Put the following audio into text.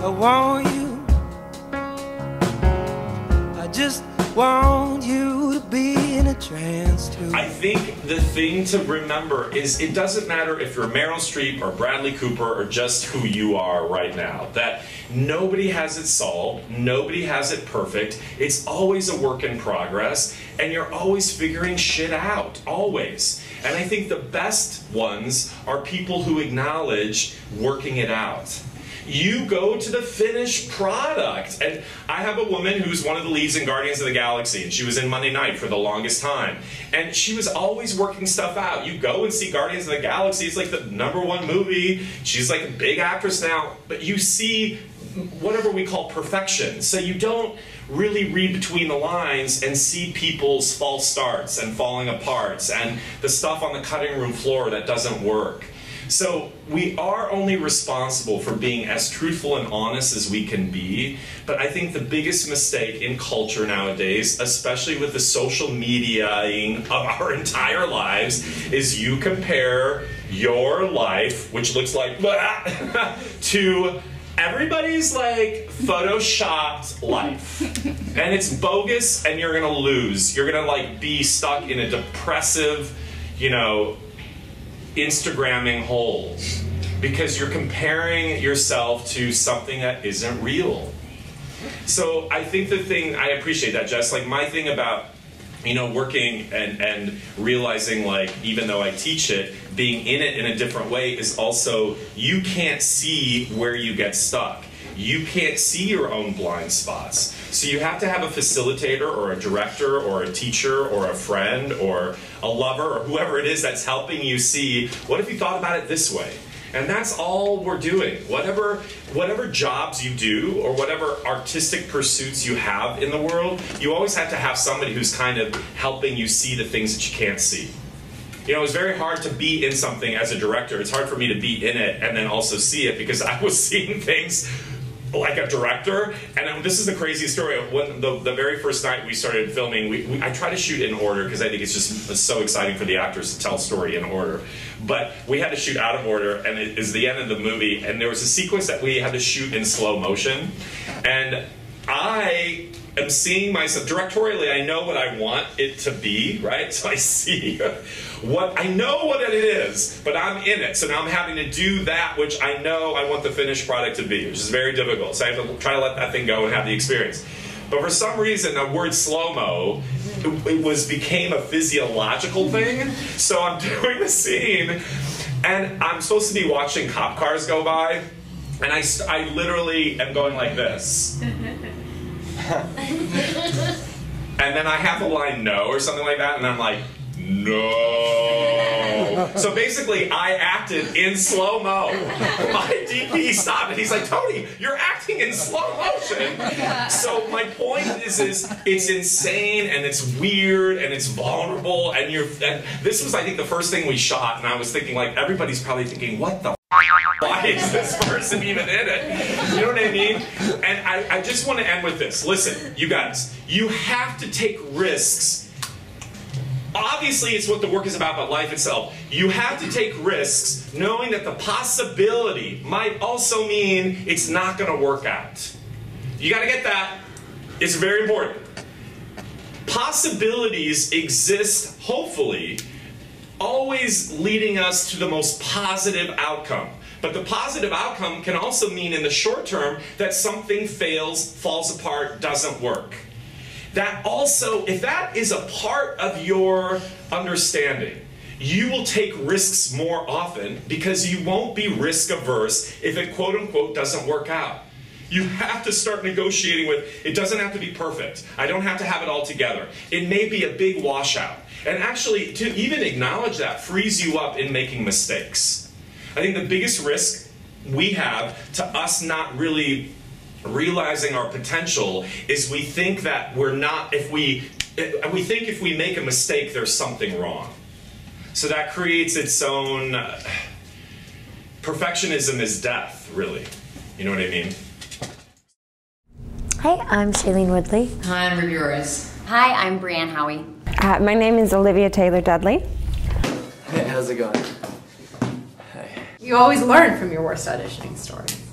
I want you. I just want you to be in a trance too. I think the thing to remember is it doesn't matter if you're Meryl Streep or Bradley Cooper or just who you are right now. That nobody has it solved, nobody has it perfect. It's always a work in progress, and you're always figuring shit out, always. And I think the best ones are people who acknowledge working it out you go to the finished product. And I have a woman who's one of the leads in Guardians of the Galaxy, and she was in Monday Night for the longest time. And she was always working stuff out. You go and see Guardians of the Galaxy, it's like the number one movie. She's like a big actress now, but you see whatever we call perfection. So you don't really read between the lines and see people's false starts and falling aparts and the stuff on the cutting room floor that doesn't work. So we are only responsible for being as truthful and honest as we can be. But I think the biggest mistake in culture nowadays, especially with the social mediaing of our entire lives, is you compare your life, which looks like to everybody's like photoshopped life and it's bogus and you're gonna lose you're gonna like be stuck in a depressive you know Instagramming holes because you're comparing yourself to something that isn't real. So I think the thing I appreciate that, just like my thing about you know working and and realizing like even though I teach it, being in it in a different way is also you can't see where you get stuck. You can't see your own blind spots. So you have to have a facilitator or a director or a teacher or a friend or a lover or whoever it is that's helping you see what if you thought about it this way? And that's all we're doing. Whatever whatever jobs you do or whatever artistic pursuits you have in the world, you always have to have somebody who's kind of helping you see the things that you can't see. You know, it's very hard to be in something as a director. It's hard for me to be in it and then also see it because I was seeing things like a director. And this is the craziest story. When the, the very first night we started filming, we, we I try to shoot in order because I think it's just so exciting for the actors to tell a story in order. But we had to shoot out of order, and it is the end of the movie. And there was a sequence that we had to shoot in slow motion, and I am seeing myself directorially. I know what I want it to be, right? So I see what I know what it is, but I'm in it. So now I'm having to do that which I know I want the finished product to be, which is very difficult. So I have to try to let that thing go and have the experience. But for some reason, the word slow mo it was became a physiological mm-hmm. thing. So I'm doing the scene, and I'm supposed to be watching cop cars go by, and I, I literally am going like this. and then I have the line no or something like that, and I'm like, no. so basically, I acted in slow mo. My DP stopped and he's like, Tony, you're acting in slow motion. So my point is, is it's insane and it's weird and it's vulnerable and you're. And this was, I think, the first thing we shot, and I was thinking, like, everybody's probably thinking, what the why is this person even in it? You know what I mean? And I, I just want to end with this. Listen, you guys, you have to take risks obviously it's what the work is about, but life itself. You have to take risks knowing that the possibility might also mean it's not going to work out. You got to get that. It's very important. Possibilities exist, hopefully, always leading us to the most positive outcome. But the positive outcome can also mean in the short term that something fails, falls apart, doesn't work that also, if that is a part of your understanding, you will take risks more often because you won't be risk averse if it quote unquote doesn't work out. You have to start negotiating with it doesn't have to be perfect. I don't have to have it all together. It may be a big washout. And actually, to even acknowledge that frees you up in making mistakes. I think the biggest risk we have to us not really realizing our potential is we think that we're not if we we think if we make a mistake there's something wrong. So that creates its own uh, perfectionism is death really. You know what i mean? Hi i'm shailene woodley. Hi i'm ruby Rose. hi i'm Brianne Howey. Uh, my name is olivia taylor dudley. Hey how's it going? hey you always learn from your worst auditioning stories